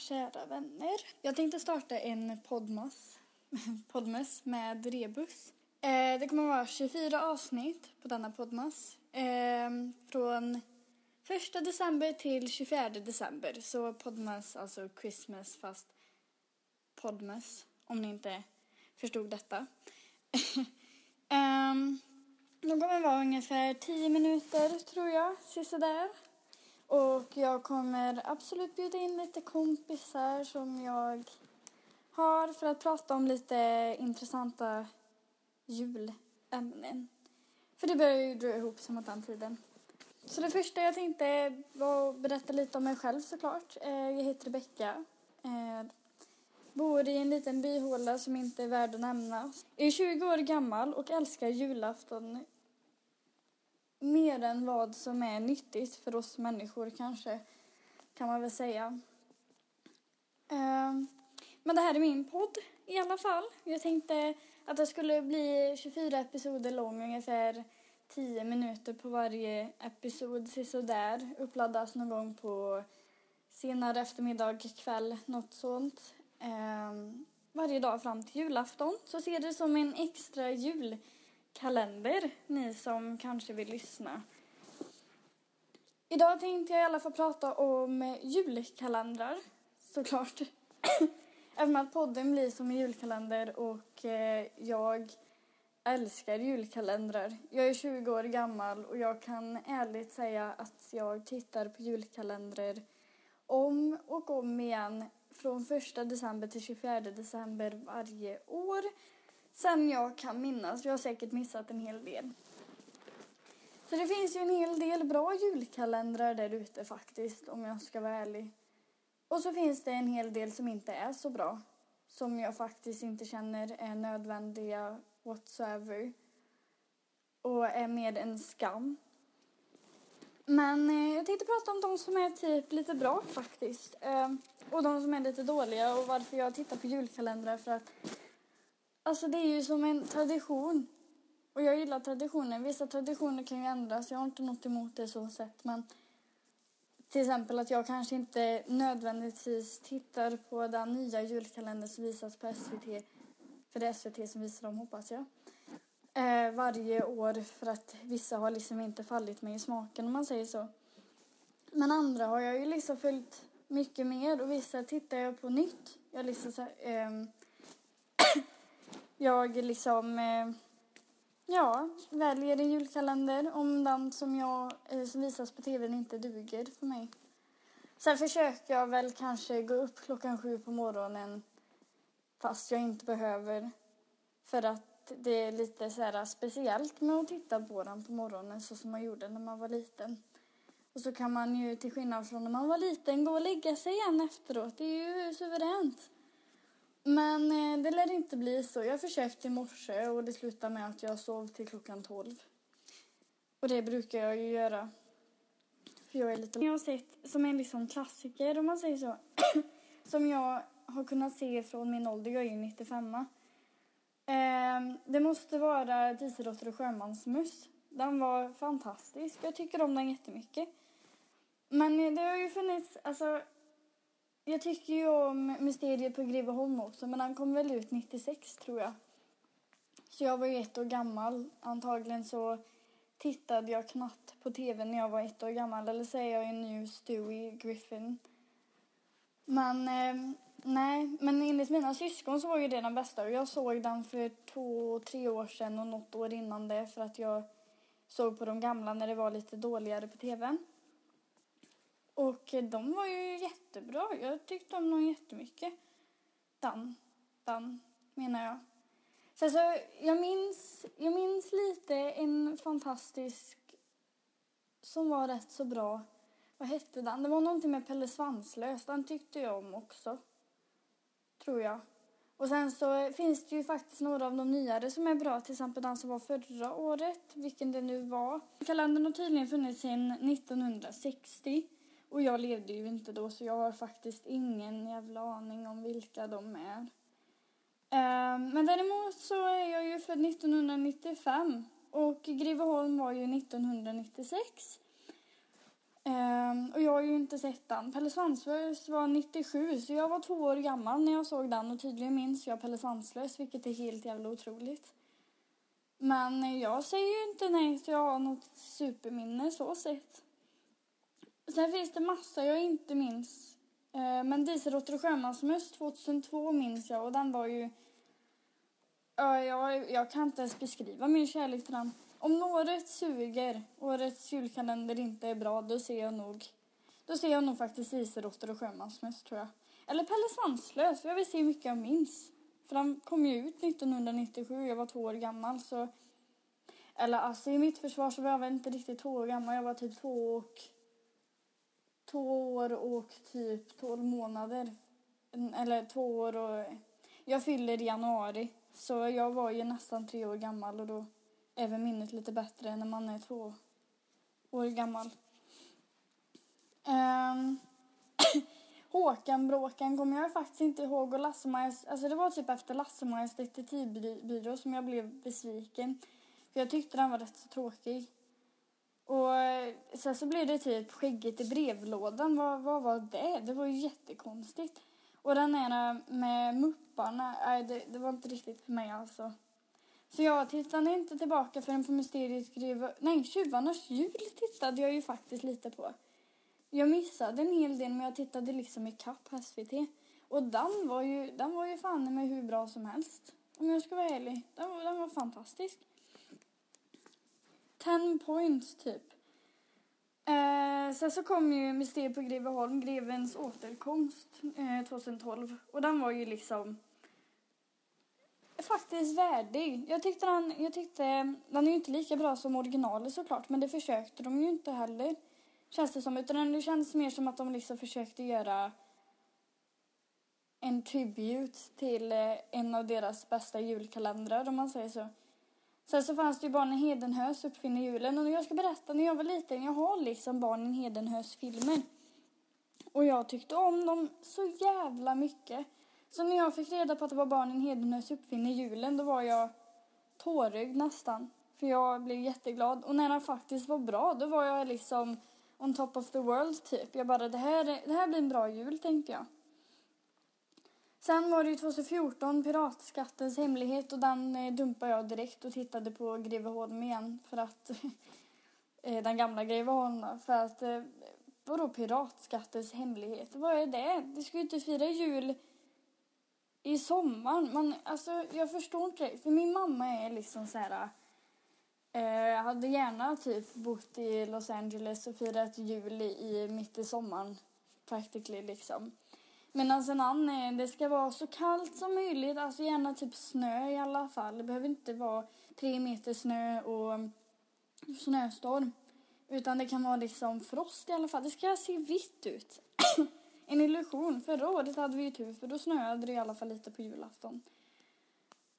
kära vänner. Jag tänkte starta en podmas, podmas med Rebus. Eh, det kommer att vara 24 avsnitt på denna podmas. Eh, från 1 december till 24 december. Så podmas, alltså Christmas fast podmas. Om ni inte förstod detta. Ehm, de kommer vara ungefär 10 minuter tror jag, sisådär. Och jag kommer absolut bjuda in lite kompisar som jag har för att prata om lite intressanta julämnen. För det börjar ju dra ihop sig mot den tiden. Så det första jag tänkte var att berätta lite om mig själv såklart. Eh, jag heter Rebecka. Eh, bor i en liten byhåla som inte är värd att nämna. Jag är 20 år gammal och älskar julafton mer än vad som är nyttigt för oss människor kanske, kan man väl säga. Ehm, men det här är min podd i alla fall. Jag tänkte att det skulle bli 24 episoder lång, ungefär 10 minuter på varje episod, sådär. Uppladdas någon gång på senare eftermiddag, kväll, något sånt. Ehm, varje dag fram till julafton. Så ser det som en extra jul kalender, ni som kanske vill lyssna. Idag tänkte jag i alla fall prata om julkalendrar, såklart. Även att podden blir som en julkalender och eh, jag älskar julkalendrar. Jag är 20 år gammal och jag kan ärligt säga att jag tittar på julkalendrar om och om igen från 1 december till 24 december varje år sen jag kan minnas. Jag har säkert missat en hel del. Så det finns ju en hel del bra julkalendrar där ute faktiskt, om jag ska vara ärlig. Och så finns det en hel del som inte är så bra. Som jag faktiskt inte känner är nödvändiga whatsoever. Och är mer en skam. Men eh, jag tänkte prata om de som är typ lite bra faktiskt. Eh, och de som är lite dåliga och varför jag tittar på julkalendrar för att Alltså det är ju som en tradition. Och jag gillar traditioner. Vissa traditioner kan ju ändras. Jag har inte något emot det så sett. Men till exempel att jag kanske inte nödvändigtvis tittar på den nya julkalendern som visas på SVT. För det är SVT som visar dem hoppas jag. Eh, varje år för att vissa har liksom inte fallit mig i smaken om man säger så. Men andra har jag ju liksom följt mycket mer och vissa tittar jag på nytt. Jag liksom så här, eh, jag liksom, eh, ja, väljer en julkalender om den som, jag, eh, som visas på tvn inte duger för mig. Sen försöker jag väl kanske gå upp klockan sju på morgonen fast jag inte behöver. För att det är lite så här speciellt med att titta på den på morgonen så som man gjorde när man var liten. Och så kan man ju till skillnad från när man var liten gå och lägga sig igen efteråt. Det är ju suveränt. Men eh, det lär inte bli så. Jag försökte i morse och det slutade med att jag sov till klockan 12. Och det brukar jag ju göra. För jag är lite... Jag har sett som en liksom klassiker om man säger så. som jag har kunnat se från min ålder. Jag är ju 95. Eh, det måste vara Dieseldotter och sjömansmöss. Den var fantastisk. Jag tycker om den jättemycket. Men eh, det har ju funnits, alltså jag tycker ju om Mysteriet på Greveholm också, men han kom väl ut 96 tror jag. Så jag var ju ett år gammal. Antagligen så tittade jag knappt på tv när jag var ett år gammal. Eller så är jag ju nu Stewie Griffin. Men eh, nej, men enligt mina syskon så var ju det den bästa. Jag såg den för två, tre år sedan och något år innan det för att jag såg på de gamla när det var lite dåligare på tvn. Och de var ju jättebra. Jag tyckte om dem jättemycket. Dan, Dan menar jag. Så alltså, jag, minns, jag minns lite en fantastisk som var rätt så bra. Vad hette den? Det var någonting med Pelle Svanslös. Den tyckte jag om också. Tror jag. Och sen så finns det ju faktiskt några av de nyare som är bra. Till exempel den som var förra året, vilken det nu var. Kalendern har tydligen funnits sedan 1960. Och jag levde ju inte då så jag har faktiskt ingen jävla aning om vilka de är. Ehm, men däremot så är jag ju född 1995 och Greveholm var ju 1996. Ehm, och jag har ju inte sett den. Pelle Svanslös var 97 så jag var två år gammal när jag såg den och tydligen minns jag Pelle Svanslös vilket är helt jävla otroligt. Men jag säger ju inte nej så jag har något superminne så sett. Sen finns det massa jag inte minns. Eh, men Dieselråttor och sjömansmöss 2002 minns jag och den var ju... Ja, jag, jag kan inte ens beskriva min kärlek till den. Om året suger, årets julkalender inte är bra, då ser jag nog då ser jag nog faktiskt Dieselråttor och sjömansmöss tror jag. Eller Pelle Svanslös, jag vill se hur mycket jag minns. För han kom ju ut 1997, jag var två år gammal så... Eller alltså i mitt försvar så var jag väl inte riktigt två år gammal, jag var typ två och... Två år och typ tolv månader. Eller två år och... Jag fyller i januari, så jag var ju nästan tre år gammal och då är väl minnet lite bättre när man är två år gammal. Ehm, um, Håkan Bråkan kommer jag faktiskt inte ihåg och Lasse-Majas, alltså det var typ efter Lasse-Majas detektivbyrå som jag blev besviken. För jag tyckte den var rätt så tråkig. Och eh, sen så blev det typ Skägget i brevlådan, vad, vad var det? Det var ju jättekonstigt. Och den ena med mupparna, nej det, det var inte riktigt för mig alltså. Så jag tittade inte tillbaka förrän på Mysteriets gruva. Nej, Tjuvarnas jul tittade jag ju faktiskt lite på. Jag missade en hel del men jag tittade liksom i kapp SVT. Och den var ju, den var ju fan med hur bra som helst. Om jag ska vara ärlig. Den den var fantastisk. Ten points typ. Eh, sen så kom ju Mysteriet på Greveholm, Grevens återkomst eh, 2012. Och den var ju liksom faktiskt värdig. Jag tyckte den, jag tyckte, den är ju inte lika bra som originalet såklart, men det försökte de ju inte heller. Känns det som, utan det känns mer som att de liksom försökte göra en tribute till eh, en av deras bästa julkalendrar om man säger så. Sen så fanns det ju Barnen Hedenhös uppfinner julen och jag ska berätta när jag var liten, jag har liksom Barnen Hedenhös filmer. Och jag tyckte om dem så jävla mycket. Så när jag fick reda på att det var barnen Hedenhös uppfinner julen då var jag tårögd nästan. För jag blev jätteglad. Och när den faktiskt var bra då var jag liksom on top of the world typ. Jag bara det här, det här blir en bra jul tänkte jag. Sen var det ju 2014 Piratskattens hemlighet och den eh, dumpade jag direkt och tittade på Greveholm igen för att eh, den gamla Greveholm för att eh, vadå Piratskattens hemlighet? Vad är det? Det ska ju inte fira jul i sommaren. Man, alltså, jag förstår inte det. För min mamma är liksom så här... Eh, hade gärna typ bott i Los Angeles och firat jul i, mitt i sommaren. Practically liksom. Medan alltså, en annan det ska vara så kallt som möjligt. Alltså gärna typ snö i alla fall. Det behöver inte vara tre meter snö och snöstorm. Utan det kan vara liksom frost i alla fall. Det ska se vitt ut. en illusion. Förra året hade vi ju tur för då snöade det i alla fall lite på julafton.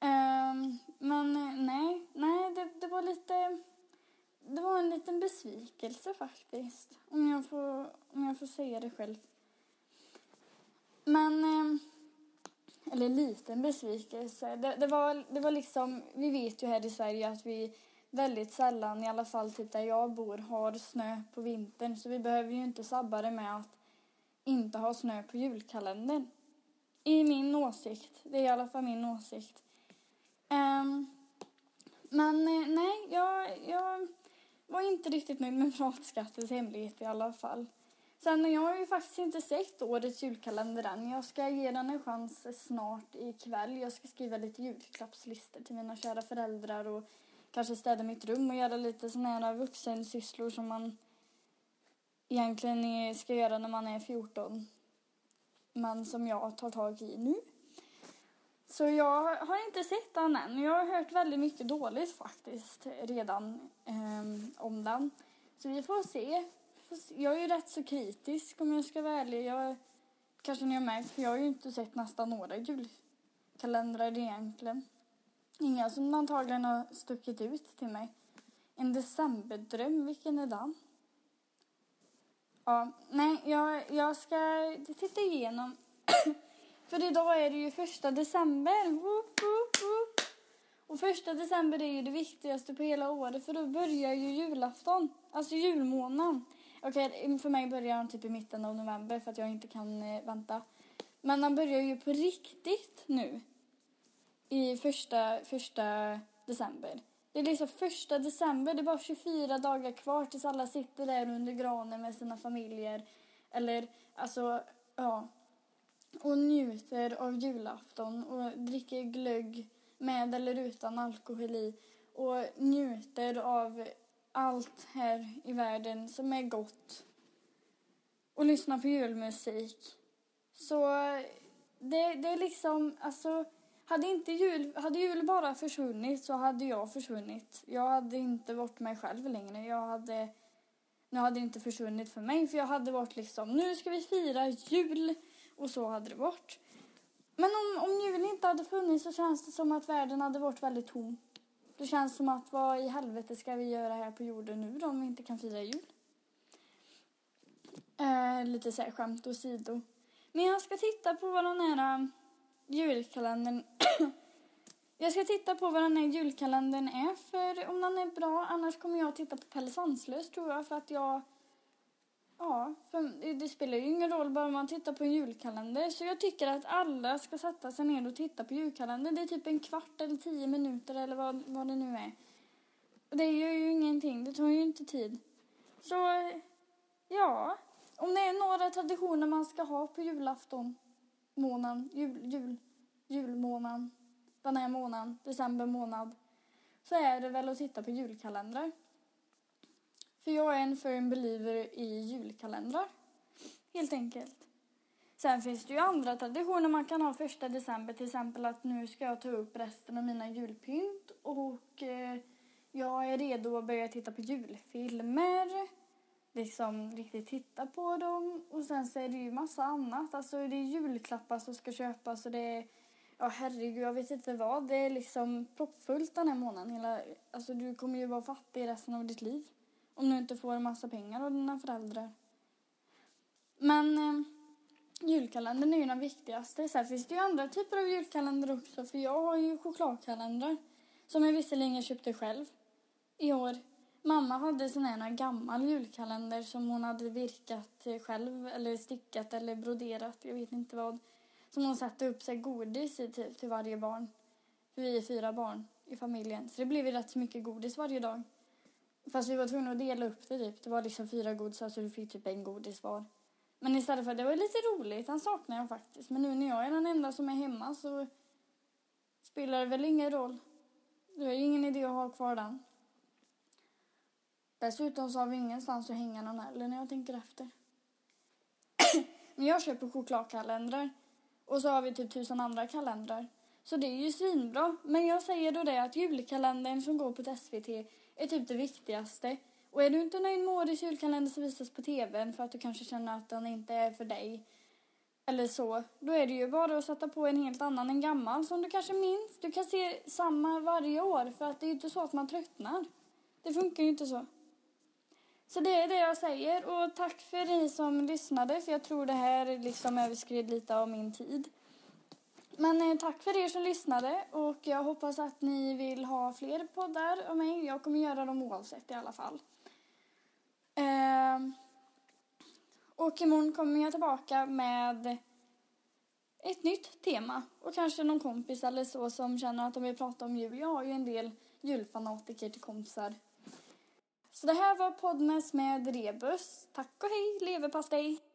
Um, men eh, nej, nej det, det var lite... Det var en liten besvikelse faktiskt. Om jag får, om jag får säga det själv. Men... Eh, eller liten besvikelse. Det, det, var, det var liksom... Vi vet ju här i Sverige att vi väldigt sällan, i alla fall typ där jag bor, har snö på vintern. Så vi behöver ju inte sabba det med att inte ha snö på julkalendern. I min åsikt. Det är i alla fall min åsikt. Um, men eh, nej, jag, jag var inte riktigt nöjd med Pratskattens hemlighet i alla fall. Sen jag har ju faktiskt inte sett årets julkalender än. Jag ska ge den en chans snart ikväll. Jag ska skriva lite julklappslistor till mina kära föräldrar och kanske städa mitt rum och göra lite sådana här vuxensysslor som man egentligen ska göra när man är 14. Men som jag tar tag i nu. Så jag har inte sett den än. Jag har hört väldigt mycket dåligt faktiskt redan eh, om den. Så vi får se. Jag är ju rätt så kritisk om jag ska vara ärlig. Jag, kanske ni har märkt för jag har ju inte sett nästan några julkalendrar egentligen. Inga som antagligen har stuckit ut till mig. En decemberdröm, vilken är den? Ja, nej, jag, jag ska titta igenom. För idag är det ju första december. Woop, woop, woop. Och första december är ju det viktigaste på hela året för då börjar ju julafton. Alltså julmånaden. Okej, mm, för mig börjar han typ i mitten av november för att jag inte kan eh, vänta. Men han börjar ju på riktigt nu. I första, första december. Det är liksom första december, det är bara 24 dagar kvar tills alla sitter där under granen med sina familjer. Eller alltså, ja. Och njuter av julafton och dricker glögg med eller utan alkohol i. Och njuter av allt här i världen som är gott. Och lyssna på julmusik. Så det, det är liksom, alltså hade inte jul, hade jul bara försvunnit så hade jag försvunnit. Jag hade inte varit mig själv längre. Jag hade, nu hade det inte försvunnit för mig för jag hade varit liksom, nu ska vi fira jul och så hade det varit. Men om, om julen inte hade funnits så känns det som att världen hade varit väldigt tom. Det känns som att vad i helvete ska vi göra här på jorden nu då om vi inte kan fira jul? Eh, lite så här skämt åsido. Men jag ska titta på vad den här um, julkalendern... jag ska titta på vad den här julkalendern är för om den är bra. Annars kommer jag att titta på Pelle Sandslös tror jag för att jag... Ja, för det spelar ju ingen roll bara man tittar på en julkalender. Så jag tycker att alla ska sätta sig ner och titta på julkalendern. Det är typ en kvart eller tio minuter eller vad, vad det nu är. Och det gör ju ingenting, det tar ju inte tid. Så, ja. Om det är några traditioner man ska ha på julafton månaden, jul, jul, julmånaden, den här månaden, december månad, så är det väl att titta på julkalendrar. För jag är en firm believer i julkalendrar, helt enkelt. Sen finns det ju andra traditioner man kan ha första december, till exempel att nu ska jag ta upp resten av mina julpynt och eh, jag är redo att börja titta på julfilmer liksom riktigt titta på dem. Och sen så är det ju massa annat. Alltså det är julklappar som ska köpas och det är, ja herregud jag vet inte vad. Det är liksom proppfullt den här månaden. Hela, alltså du kommer ju vara fattig resten av ditt liv. Om du inte får en massa pengar av dina föräldrar. Men eh, julkalendern är ju den viktigaste. Sen finns det ju andra typer av julkalendrar också. För jag har ju chokladkalendrar. Som jag visserligen köpte själv i år. Mamma hade sån här gammal julkalender som hon hade virkat själv eller stickat eller broderat, jag vet inte vad. Som hon satte upp sig godis i typ till varje barn. För vi är fyra barn i familjen. Så det blev ju rätt så mycket godis varje dag. Fast vi var tvungna att dela upp det typ. Det var liksom fyra godisar så du fick typ en godis var. Men istället för det var lite roligt, den saknar jag faktiskt. Men nu när jag är den enda som är hemma så spelar det väl ingen roll. Det är ingen idé att ha kvar den. Dessutom så har vi ingenstans att hänga den heller när jag tänker efter. Men jag köper chokladkalendrar. Och så har vi typ tusen andra kalendrar. Så det är ju svinbra. Men jag säger då det att julkalendern som går på SVT är typ det viktigaste. Och är du inte nöjd med årets julkalender som visas på TVn för att du kanske känner att den inte är för dig. Eller så. Då är det ju bara att sätta på en helt annan, en gammal som du kanske minns. Du kan se samma varje år för att det är ju inte så att man tröttnar. Det funkar ju inte så. Så det är det jag säger och tack för ni som lyssnade för jag tror det här liksom överskred lite av min tid. Men eh, tack för er som lyssnade och jag hoppas att ni vill ha fler poddar av mig. Jag kommer göra dem oavsett i alla fall. Eh, och imorgon kommer jag tillbaka med ett nytt tema och kanske någon kompis eller så som känner att de vill prata om jul. Jag har ju en del julfanatiker till kompisar så det här var Podmes med Rebus. Tack och hej, leverpastej!